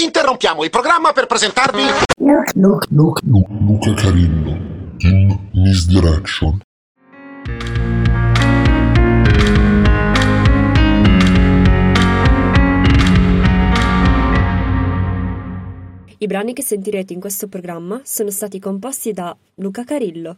Interrompiamo il programma per presentarvi... Look, look, look. Luca Carillo in Misdirection. I brani che sentirete in questo programma sono stati composti da Luca Carillo.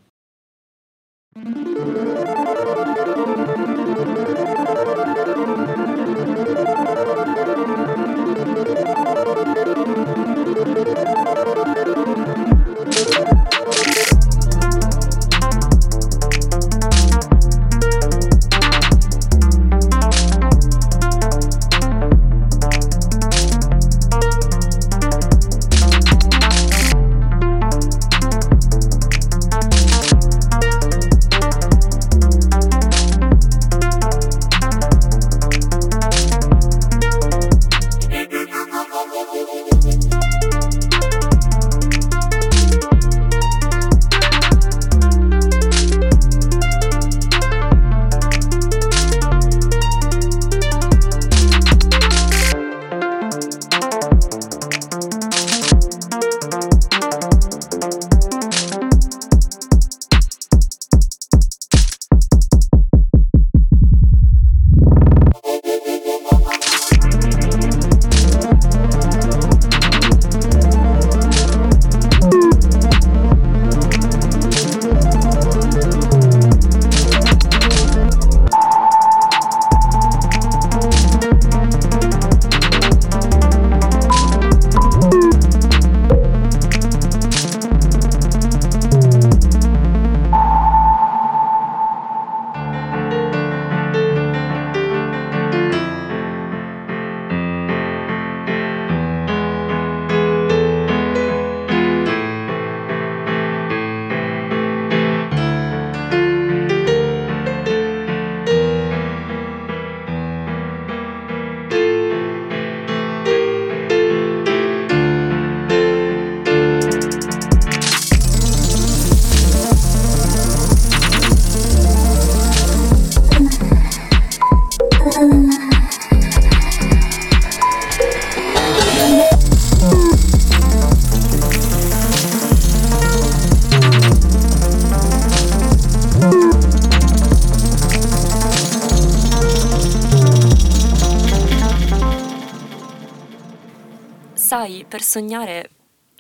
Sognare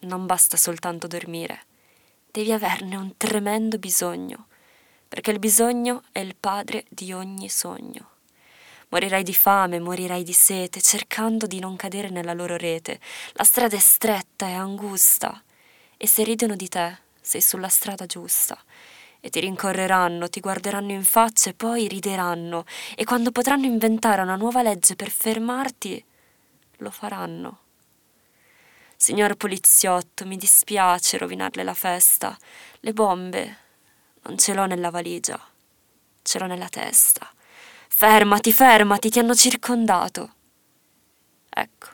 non basta soltanto dormire, devi averne un tremendo bisogno, perché il bisogno è il padre di ogni sogno. Morirai di fame, morirai di sete, cercando di non cadere nella loro rete. La strada è stretta e angusta, e se ridono di te, sei sulla strada giusta. E ti rincorreranno, ti guarderanno in faccia e poi rideranno, e quando potranno inventare una nuova legge per fermarti, lo faranno. Signor poliziotto, mi dispiace rovinarle la festa. Le bombe non ce l'ho nella valigia, ce l'ho nella testa. Fermati, fermati, ti hanno circondato. Ecco,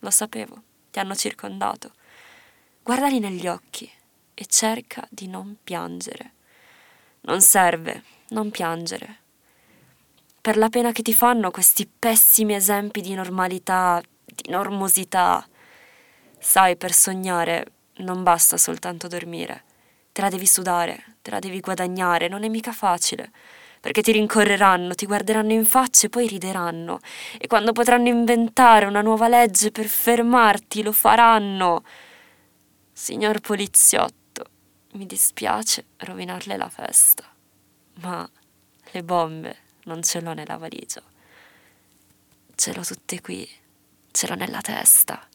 lo sapevo, ti hanno circondato. Guardali negli occhi e cerca di non piangere. Non serve, non piangere. Per la pena che ti fanno questi pessimi esempi di normalità, di normosità, Sai, per sognare non basta soltanto dormire. Te la devi sudare, te la devi guadagnare, non è mica facile. Perché ti rincorreranno, ti guarderanno in faccia e poi rideranno. E quando potranno inventare una nuova legge per fermarti, lo faranno. Signor poliziotto, mi dispiace rovinarle la festa, ma le bombe non ce l'ho nella valigia. Ce l'ho tutte qui, ce l'ho nella testa.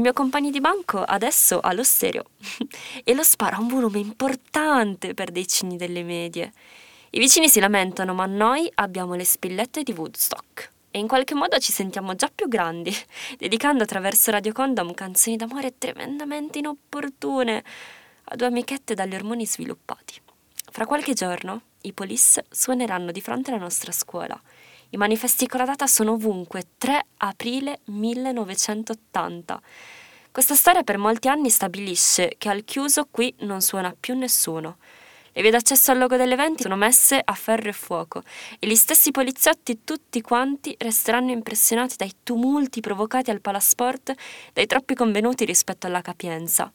Il mio compagno di banco adesso ha lo stereo e lo spara un volume importante per dei cigni delle medie. I vicini si lamentano, ma noi abbiamo le spillette di Woodstock e in qualche modo ci sentiamo già più grandi, dedicando attraverso Radio Condom canzoni d'amore tremendamente inopportune a due amichette dagli ormoni sviluppati. Fra qualche giorno i police suoneranno di fronte alla nostra scuola. I manifesti con la data sono ovunque, 3 aprile 1980. Questa storia per molti anni stabilisce che al chiuso qui non suona più nessuno. Le vie d'accesso al logo dell'evento sono messe a ferro e fuoco e gli stessi poliziotti tutti quanti resteranno impressionati dai tumulti provocati al palasport dai troppi convenuti rispetto alla capienza.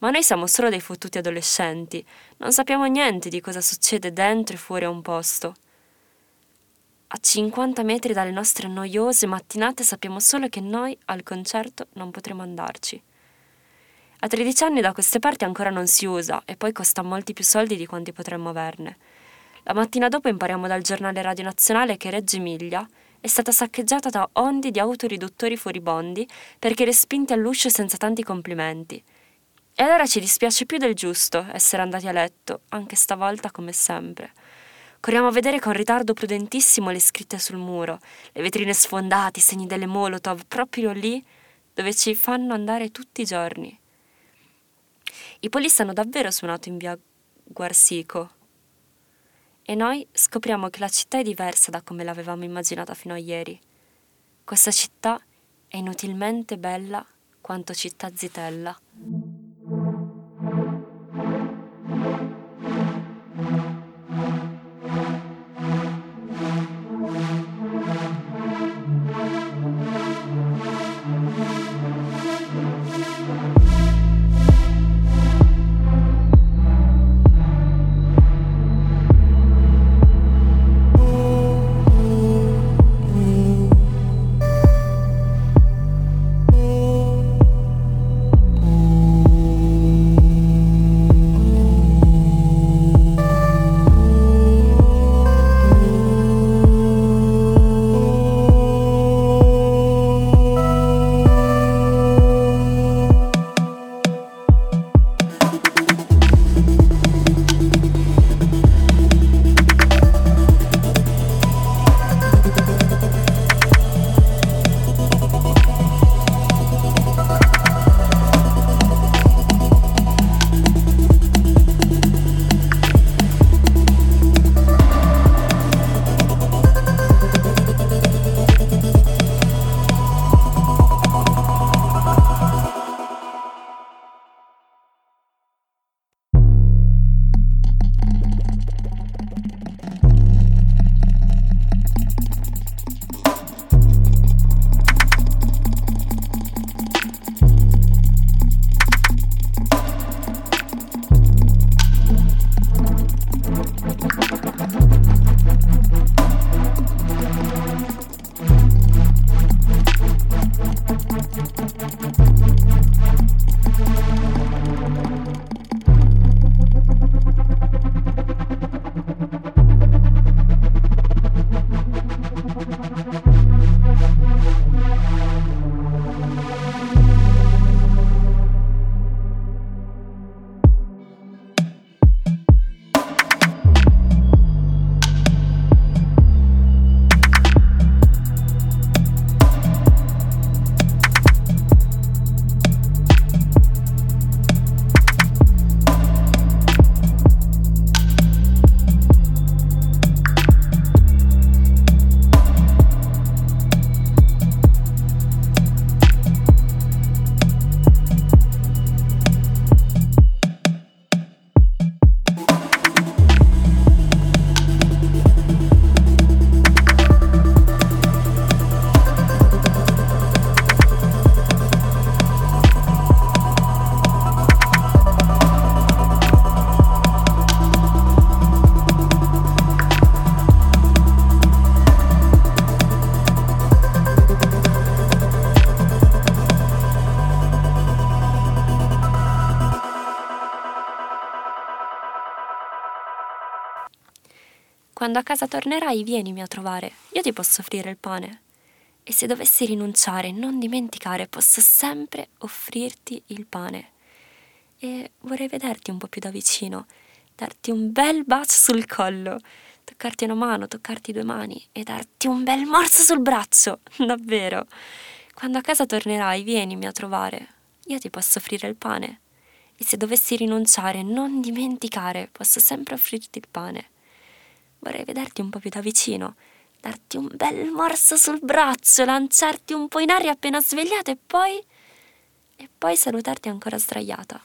Ma noi siamo solo dei fottuti adolescenti, non sappiamo niente di cosa succede dentro e fuori a un posto. A 50 metri dalle nostre noiose mattinate sappiamo solo che noi al concerto non potremo andarci. A 13 anni da queste parti ancora non si usa e poi costa molti più soldi di quanti potremmo averne. La mattina dopo impariamo dal giornale Radio Nazionale che Reggio Emilia è stata saccheggiata da ondi di autoriduttori furibondi perché respinti all'uscio senza tanti complimenti. E allora ci dispiace più del giusto essere andati a letto, anche stavolta come sempre. Corriamo a vedere con ritardo prudentissimo le scritte sul muro, le vetrine sfondate, i segni delle molotov, proprio lì dove ci fanno andare tutti i giorni. I polizi hanno davvero suonato in via Guarsico. E noi scopriamo che la città è diversa da come l'avevamo immaginata fino a ieri. Questa città è inutilmente bella quanto città zitella. Quando a casa tornerai, vienimi a trovare, io ti posso offrire il pane. E se dovessi rinunciare, non dimenticare, posso sempre offrirti il pane. E vorrei vederti un po' più da vicino, darti un bel bacio sul collo, toccarti una mano, toccarti due mani e darti un bel morso sul braccio, davvero. Quando a casa tornerai, vienimi a trovare. Io ti posso offrire il pane. E se dovessi rinunciare, non dimenticare, posso sempre offrirti il pane. Vorrei vederti un po' più da vicino, darti un bel morso sul braccio, lanciarti un po' in aria appena svegliata e poi... e poi salutarti ancora sdraiata.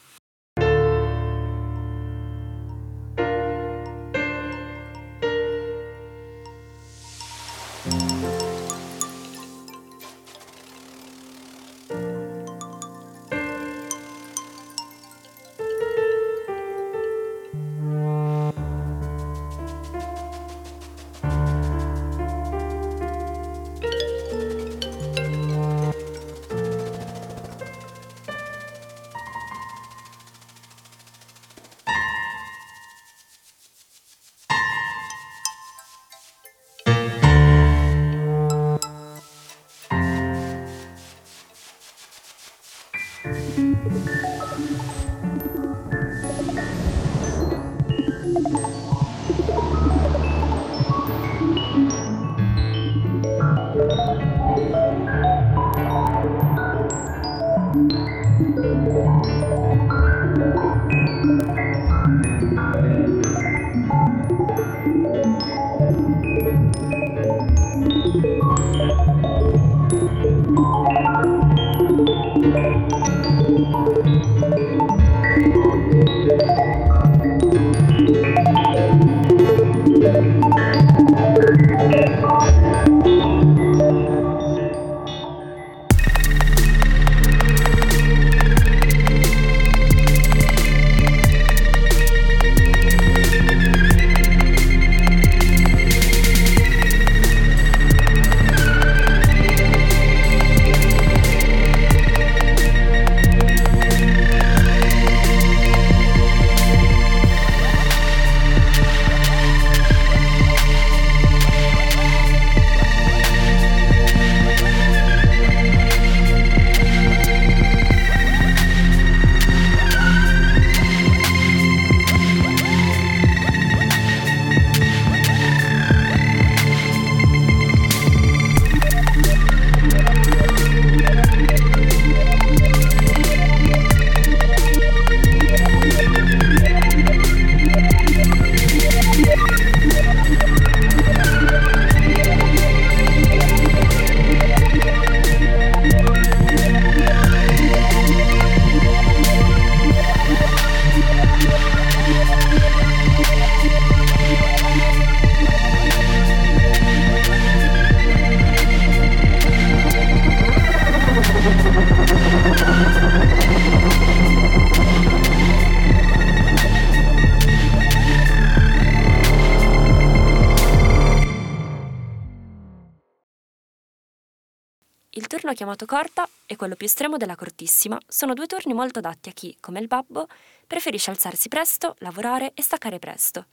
Turno chiamato corta e quello più estremo della cortissima sono due turni molto adatti a chi, come il babbo, preferisce alzarsi presto, lavorare e staccare presto.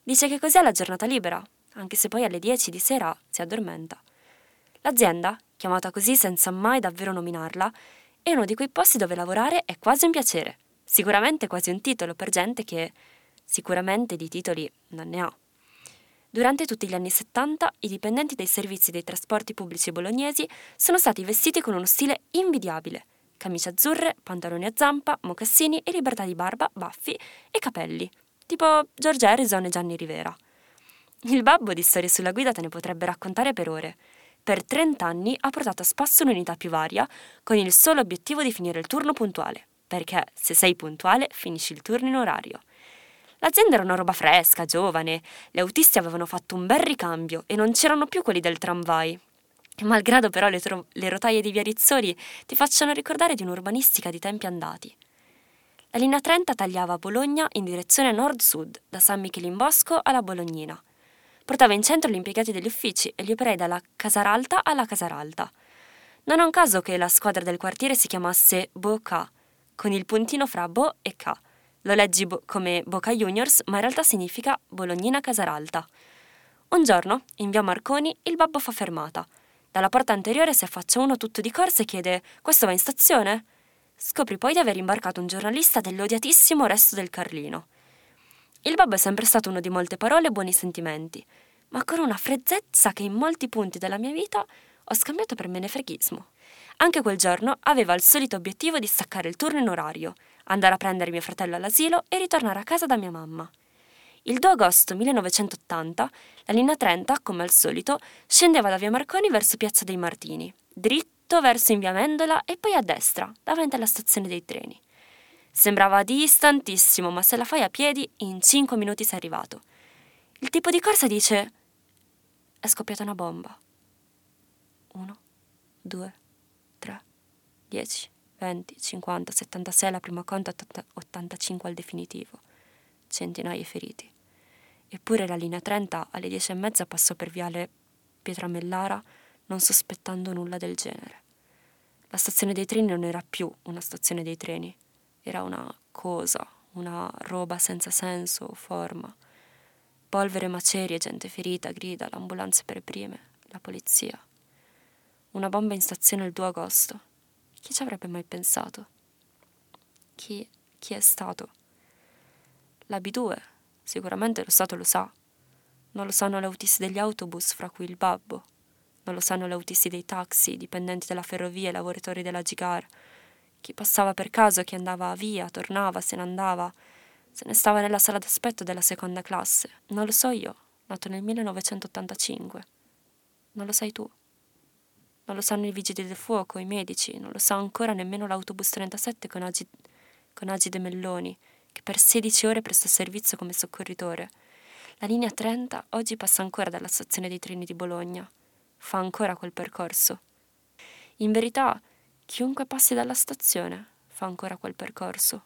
Dice che così ha la giornata libera, anche se poi alle 10 di sera si addormenta. L'azienda, chiamata così senza mai davvero nominarla, è uno di quei posti dove lavorare è quasi un piacere, sicuramente quasi un titolo per gente che sicuramente di titoli non ne ha. Durante tutti gli anni 70 i dipendenti dei servizi dei trasporti pubblici bolognesi sono stati vestiti con uno stile invidiabile. Camicie azzurre, pantaloni a zampa, mocassini e libertà di barba, baffi e capelli, tipo George Harrison e Gianni Rivera. Il babbo di storie sulla guida te ne potrebbe raccontare per ore. Per 30 anni ha portato a spasso un'unità più varia con il solo obiettivo di finire il turno puntuale, perché se sei puntuale finisci il turno in orario. L'azienda era una roba fresca, giovane, le autisti avevano fatto un bel ricambio e non c'erano più quelli del tramvai. Malgrado però le, tro- le rotaie di via Rizzoli ti facciano ricordare di un'urbanistica di tempi andati. La linea 30 tagliava Bologna in direzione nord-sud, da San Michele-in-Bosco alla Bolognina. Portava in centro gli impiegati degli uffici e gli operai dalla Casaralta alla Casaralta. Non è un caso che la squadra del quartiere si chiamasse Boca, con il puntino fra Bo e Ca lo leggi bo- come Boca Juniors, ma in realtà significa Bolognina Casaralta. Un giorno, in via Marconi, il babbo fa fermata. Dalla porta anteriore si affaccia uno tutto di corsa e chiede: Questo va in stazione? Scopri poi di aver imbarcato un giornalista dell'odiatissimo Resto del Carlino. Il babbo è sempre stato uno di molte parole e buoni sentimenti, ma con una freddezza che in molti punti della mia vita ho scambiato per menefreghismo. Anche quel giorno aveva il solito obiettivo di staccare il turno in orario, andare a prendere mio fratello all'asilo e ritornare a casa da mia mamma. Il 2 agosto 1980 la linea 30, come al solito, scendeva da via Marconi verso Piazza dei Martini, dritto verso in via Mendola e poi a destra, davanti alla stazione dei treni. Sembrava distantissimo, ma se la fai a piedi, in 5 minuti sei arrivato. Il tipo di corsa dice: È scoppiata una bomba. 1, 2, 3, 10, 20, 50, 76 la prima conta, 85 al definitivo. Centinaia feriti. Eppure la linea 30 alle 10 e mezza passò per viale Pietramellara non sospettando nulla del genere. La stazione dei treni non era più una stazione dei treni, era una cosa, una roba senza senso o forma. Polvere, macerie, gente ferita, grida, l'ambulanza per prime, la polizia. Una bomba in stazione il 2 agosto. Chi ci avrebbe mai pensato? Chi, chi è stato? La B2, sicuramente lo Stato lo sa. Non lo sanno le autisti degli autobus, fra cui il babbo. Non lo sanno le autisti dei taxi, dipendenti della ferrovia e lavoratori della Gigar. Chi passava per caso, chi andava via, tornava, se ne andava, se ne stava nella sala d'aspetto della seconda classe. Non lo so io, nato nel 1985. Non lo sai tu. Non lo sanno i vigili del fuoco, i medici, non lo sa ancora nemmeno l'autobus 37 con, Agi, con Agide Melloni, che per 16 ore presta servizio come soccorritore. La linea 30 oggi passa ancora dalla stazione dei treni di Bologna. Fa ancora quel percorso. In verità, chiunque passi dalla stazione fa ancora quel percorso.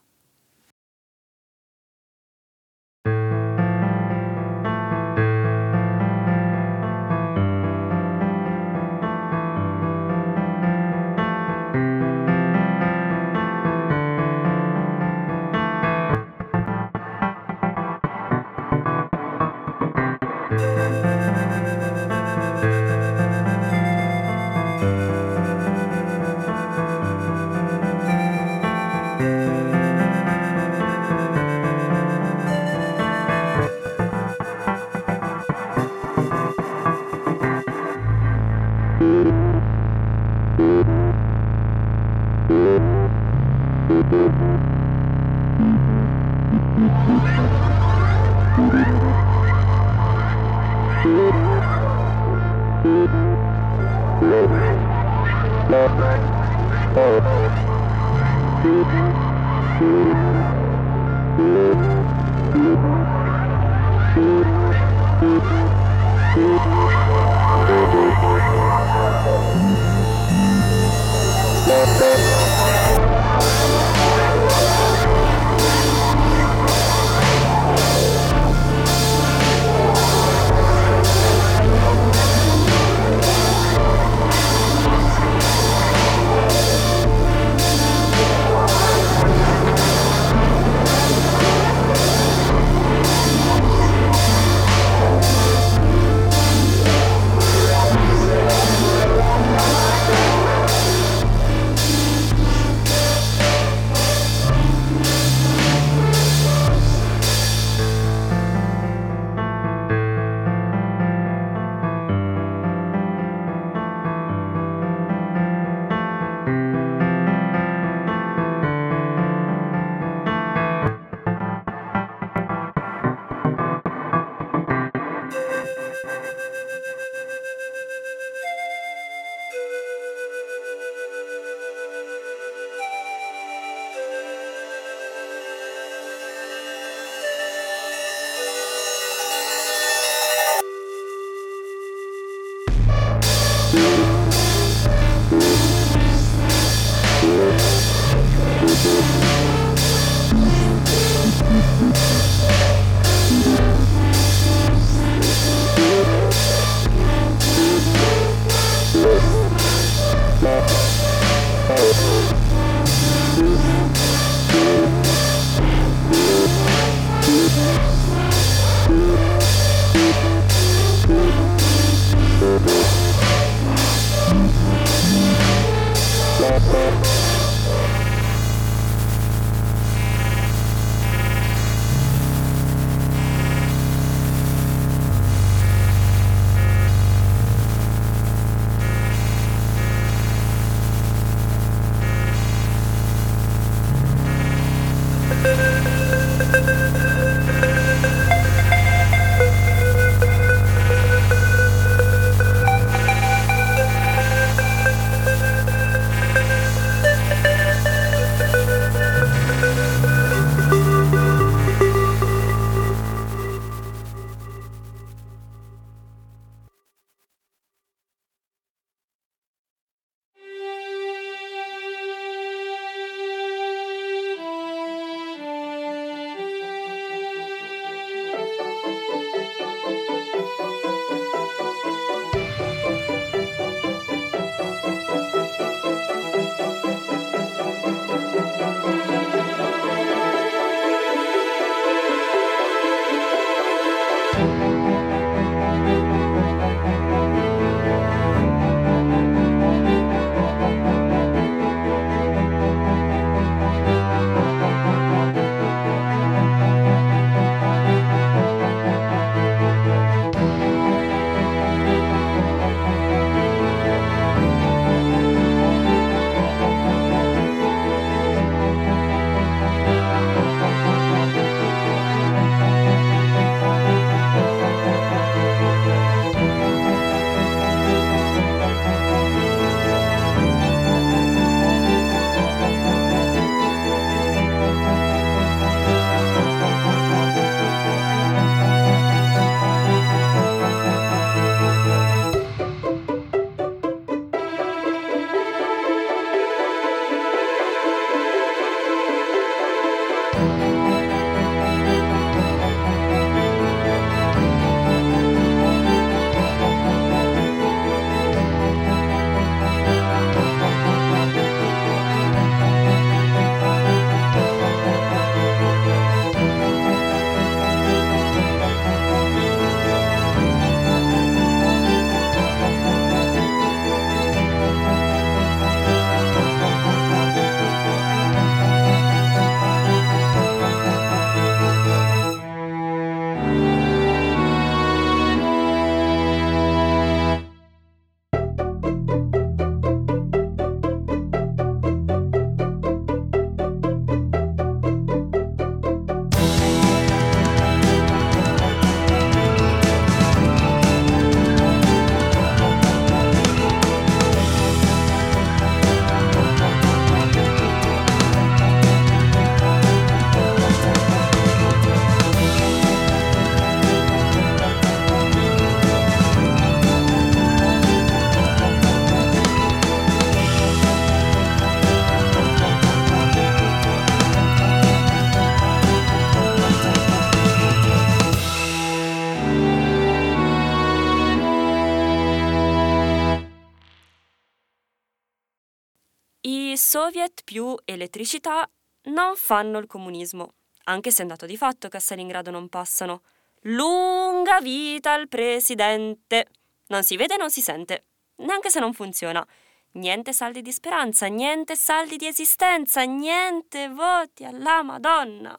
Soviet più elettricità non fanno il comunismo, anche se è andato di fatto che a Stalingrado non passano. Lunga vita al presidente! Non si vede e non si sente, neanche se non funziona. Niente saldi di speranza, niente saldi di esistenza, niente voti alla Madonna.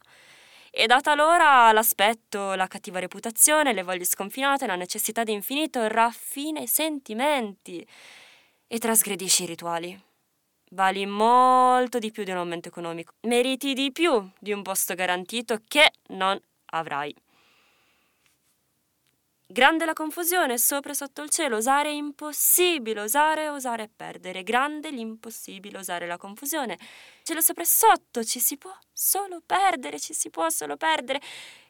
E data l'ora l'aspetto, la cattiva reputazione, le voglie sconfinate, la necessità di infinito, raffina i sentimenti e trasgredisci i rituali. Vali molto di più di un aumento economico. Meriti di più di un posto garantito che non avrai. Grande la confusione, sopra e sotto il cielo, osare è impossibile, osare, osare e perdere. Grande l'impossibile, osare la confusione. Cielo sopra e sotto, ci si può solo perdere, ci si può solo perdere.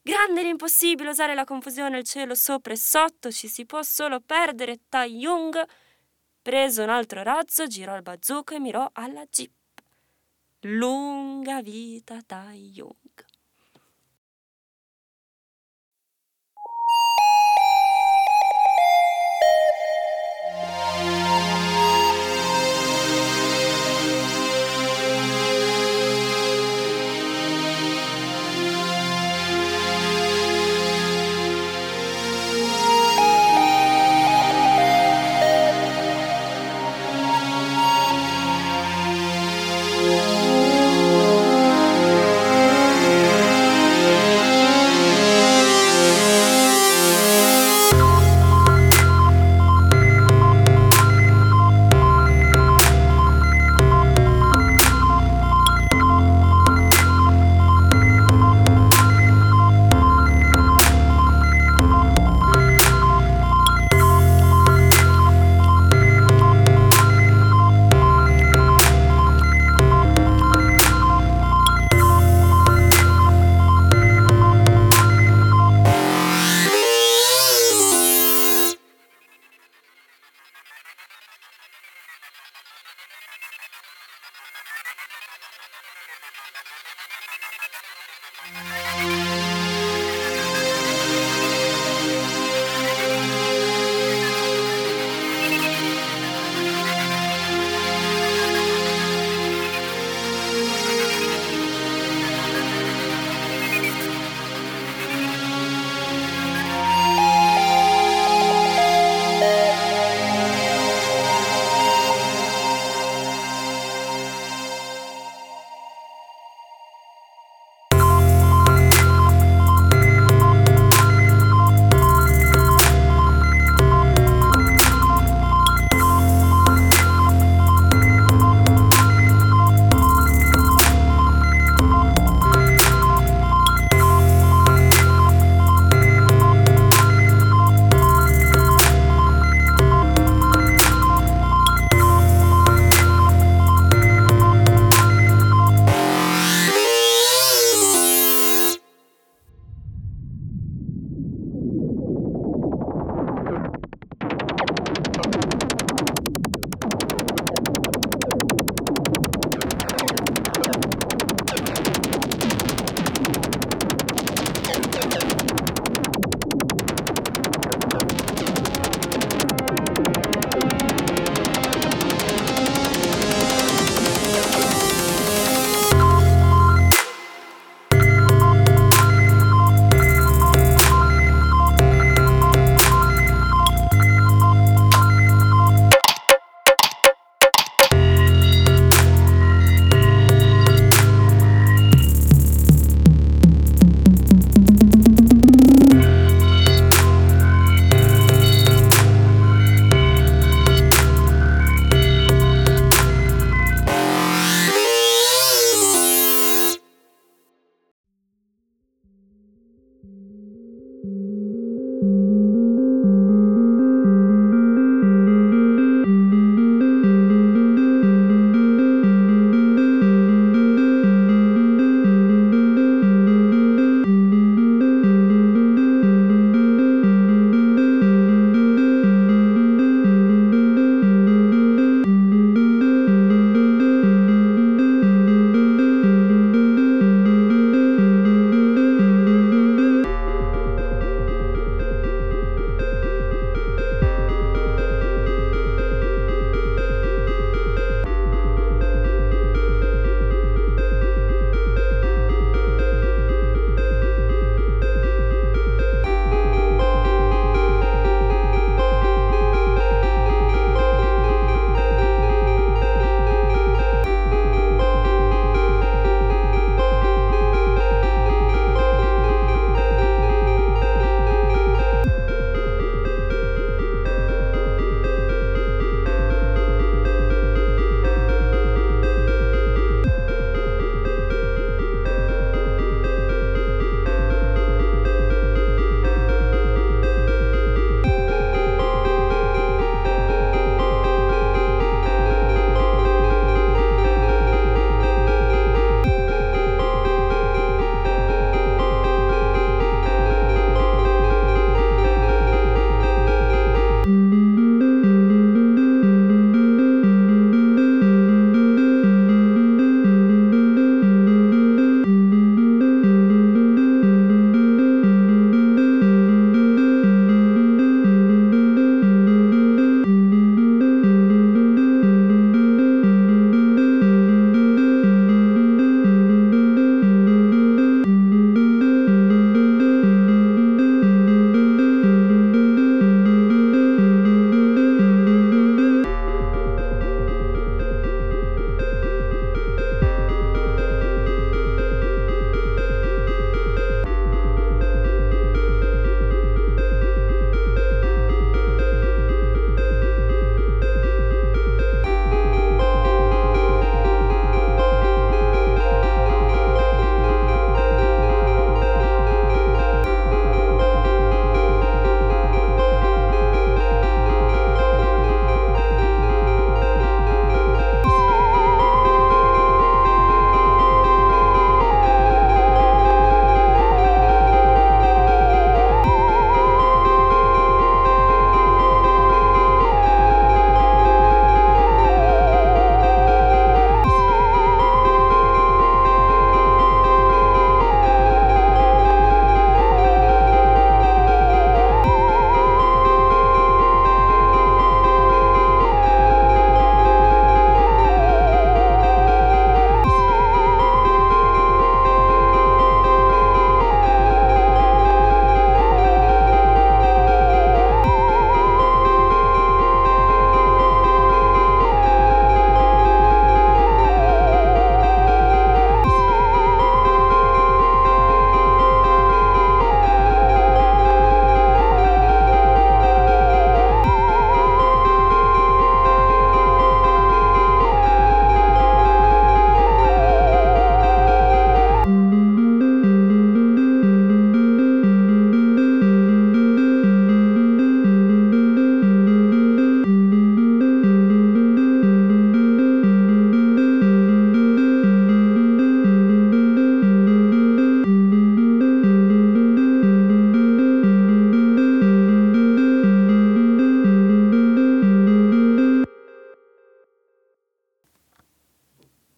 Grande l'impossibile, osare la confusione, il cielo sopra e sotto, ci si può solo perdere. Tai Jung Preso un altro razzo, girò il bazooka e mirò alla jeep. Lunga vita Tai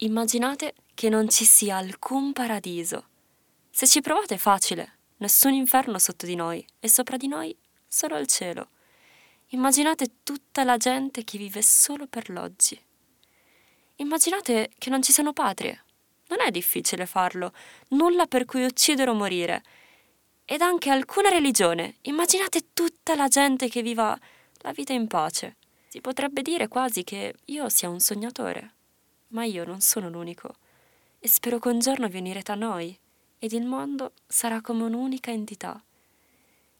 Immaginate che non ci sia alcun paradiso. Se ci provate è facile, nessun inferno sotto di noi e sopra di noi solo il cielo. Immaginate tutta la gente che vive solo per l'oggi. Immaginate che non ci siano patrie. Non è difficile farlo, nulla per cui uccidere o morire. Ed anche alcuna religione. Immaginate tutta la gente che viva la vita in pace. Si potrebbe dire quasi che io sia un sognatore. Ma io non sono l'unico. E spero che un giorno venirete a noi ed il mondo sarà come un'unica entità.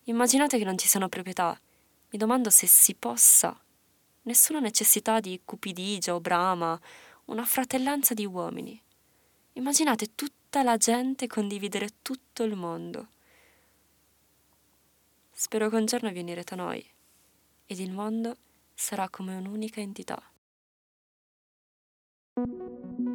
Immaginate che non ci siano proprietà. Mi domando se si possa. Nessuna necessità di cupidigia o brama, una fratellanza di uomini. Immaginate tutta la gente condividere tutto il mondo. Spero che un giorno venirete a noi ed il mondo sarà come un'unica entità. Thank you.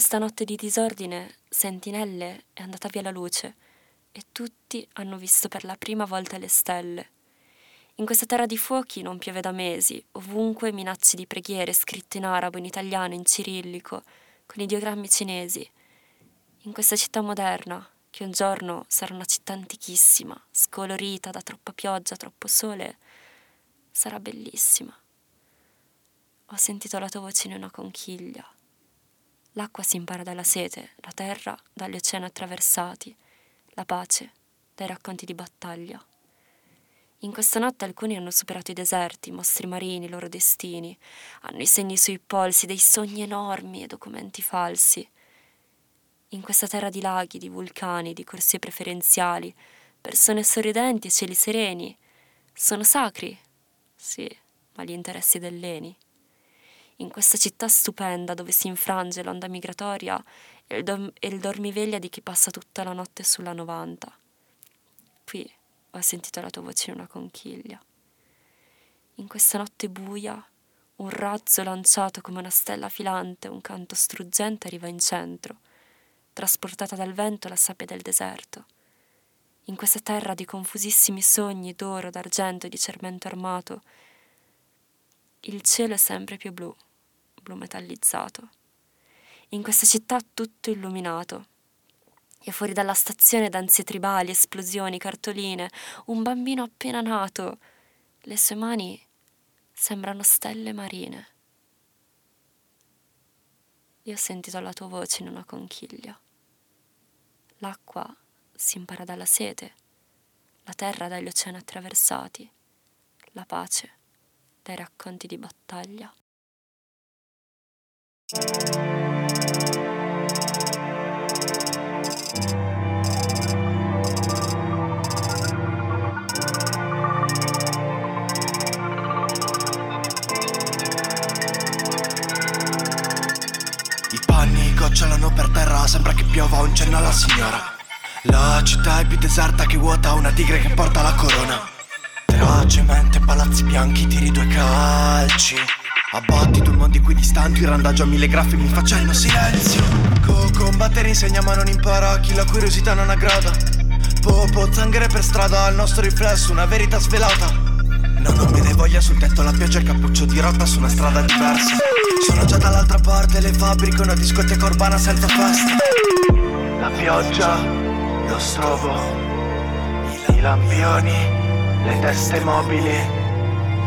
Questa notte di disordine, sentinelle, è andata via la luce e tutti hanno visto per la prima volta le stelle. In questa terra di fuochi non piove da mesi, ovunque minacce di preghiere scritte in arabo, in italiano, in cirillico, con ideogrammi cinesi. In questa città moderna, che un giorno sarà una città antichissima, scolorita da troppa pioggia, troppo sole, sarà bellissima. Ho sentito la tua voce in una conchiglia L'acqua si impara dalla sete, la terra dagli oceani attraversati, la pace dai racconti di battaglia. In questa notte alcuni hanno superato i deserti, i mostri marini, i loro destini, hanno i segni sui polsi, dei sogni enormi e documenti falsi. In questa terra di laghi, di vulcani, di corsie preferenziali, persone sorridenti e cieli sereni, sono sacri, sì, ma gli interessi dell'Eni. In questa città stupenda dove si infrange l'onda migratoria e il, do- e il dormiveglia di chi passa tutta la notte sulla 90. Qui ho sentito la tua voce in una conchiglia. In questa notte buia, un razzo lanciato come una stella filante, un canto struggente arriva in centro, trasportata dal vento la sabbia del deserto. In questa terra di confusissimi sogni d'oro, d'argento e di cermento armato, il cielo è sempre più blu, blu metallizzato. In questa città tutto illuminato, e fuori dalla stazione danze tribali, esplosioni, cartoline, un bambino appena nato. Le sue mani sembrano stelle marine. Io ho sentito la tua voce in una conchiglia. L'acqua si impara dalla sete, la terra dagli oceani attraversati, la pace dai racconti di battaglia. Gocciolano per terra, sembra che piova un cenno alla signora. La città è più deserta che vuota, una tigre che porta la corona. Tra cemento e palazzi bianchi tiri due calci. Abbatti tu mondi qui distanti, randaggio a mille graffi mi facendo silenzio. Co combattere insegna ma non impara, chi la curiosità non aggrada. Popo, zanghere per strada, al nostro riflesso, una verità svelata. No, non mi dai voglia sul tetto la pioggia il cappuccio di rotta su una strada diversa. Sono già dall'altra parte, le fabbriche, una discoteca urbana senza festa. La pioggia, lo strobo, i lampioni, le teste mobili,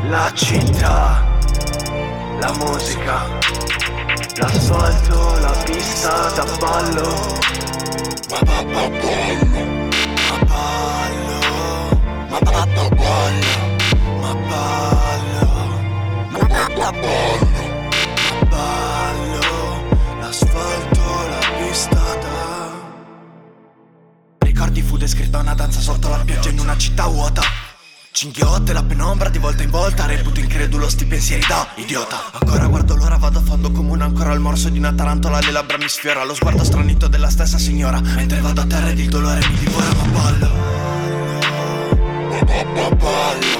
la città, la musica, l'asfalto, la pista da ballo. Ma papà ballo, ma ballo, ma papà ballo. Ma ballo, ma ballo, ma ballo, l'asfalto, la pista da... Ricordi fu descritta una danza sotto la pioggia in una città vuota. Cinghiotte, la penombra di volta in volta Reputo incredulo sti pensieri da idiota. Ancora guardo l'ora, vado a fondo comune Ancora il morso di una tarantola, le labbra mi sfiora Lo sguardo stranito della stessa signora. Mentre vado a terra ed il dolore mi divora ma ballo Ma ballo